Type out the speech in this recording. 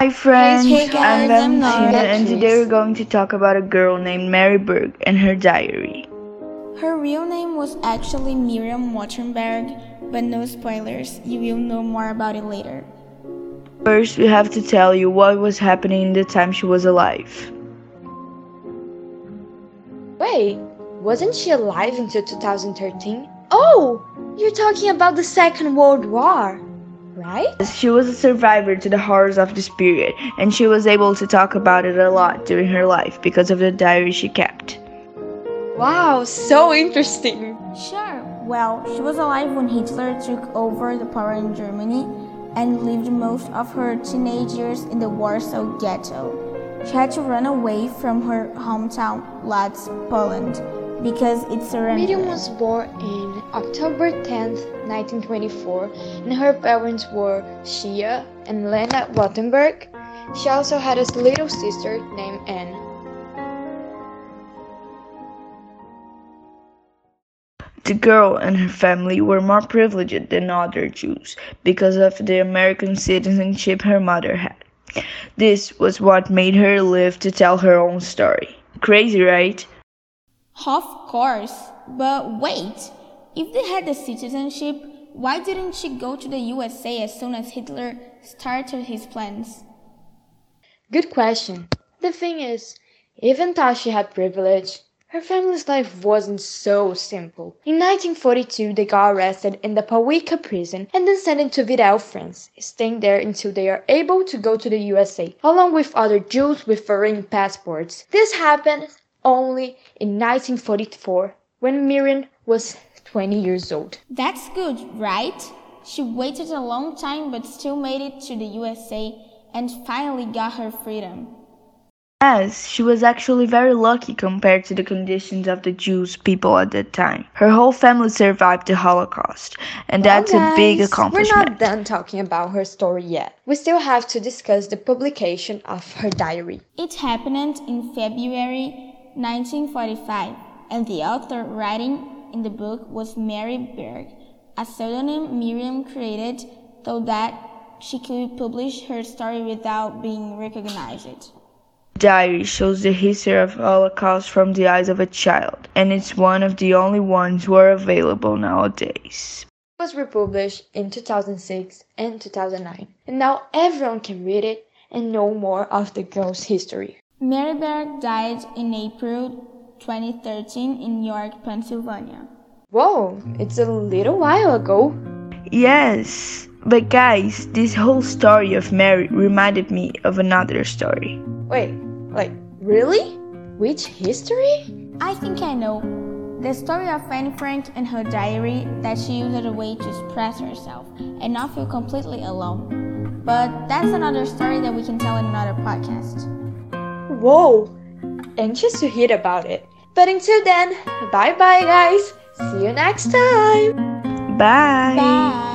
Hi friends, I'm I'm Valentina and today we're going to talk about a girl named Mary Berg and her diary. Her real name was actually Miriam Wattenberg, but no spoilers, you will know more about it later. First, we have to tell you what was happening in the time she was alive. Wait, wasn't she alive until 2013? Oh, you're talking about the Second World War, right? She was a survivor to the horrors of this period and she was able to talk about it a lot during her life because of the diary she kept. Wow, so interesting. Sure, well, she was alive when Hitler took over the power in Germany and lived most of her teenage years in the Warsaw Ghetto. She had to run away from her hometown, Lodz, Poland, because it surrendered. Miriam was born in October 10th, 1924, and her parents were Shia and Lena Wattenberg. She also had a little sister named Anne. The girl and her family were more privileged than other Jews because of the American citizenship her mother had. This was what made her live to tell her own story. Crazy, right? Of course, but wait, if they had the citizenship, why didn't she go to the USA as soon as Hitler started his plans? Good question. The thing is, even though she had privilege, her family's life wasn't so simple. In 1942, they got arrested in the Pawiak prison and then sent into Vittel, France, staying there until they are able to go to the USA, along with other Jews with foreign passports. This happened only in 1944, when Miriam was 20 years old. That's good, right? She waited a long time but still made it to the USA and finally got her freedom. Yes, she was actually very lucky compared to the conditions of the Jewish people at that time. Her whole family survived the Holocaust, and that's Well, a big accomplishment. We're not done talking about her story yet. We still have to discuss the publication of her diary. It happened in February 1945, and the author writing in the book was Mary Berg, a pseudonym Miriam created so that she could publish her story without being recognized. diary shows the history of Holocaust from the eyes of a child, and it's one of the only ones who are available nowadays. It was republished in 2006 and 2009, and now everyone can read it and know more of the girl's history. Mary Berg died in April 2013 in York, Pennsylvania. Whoa, it's a little while ago. Yes, but guys, this whole story of Mary reminded me of another story. Wait, like, really? Which history? I think I know. The story of Anne Frank and her diary that she used as a way to express herself and not feel completely alone. But that's another story that we can tell in another podcast. Whoa, anxious to hear about it. But until then, bye bye, guys. See you next time. Bye. Bye!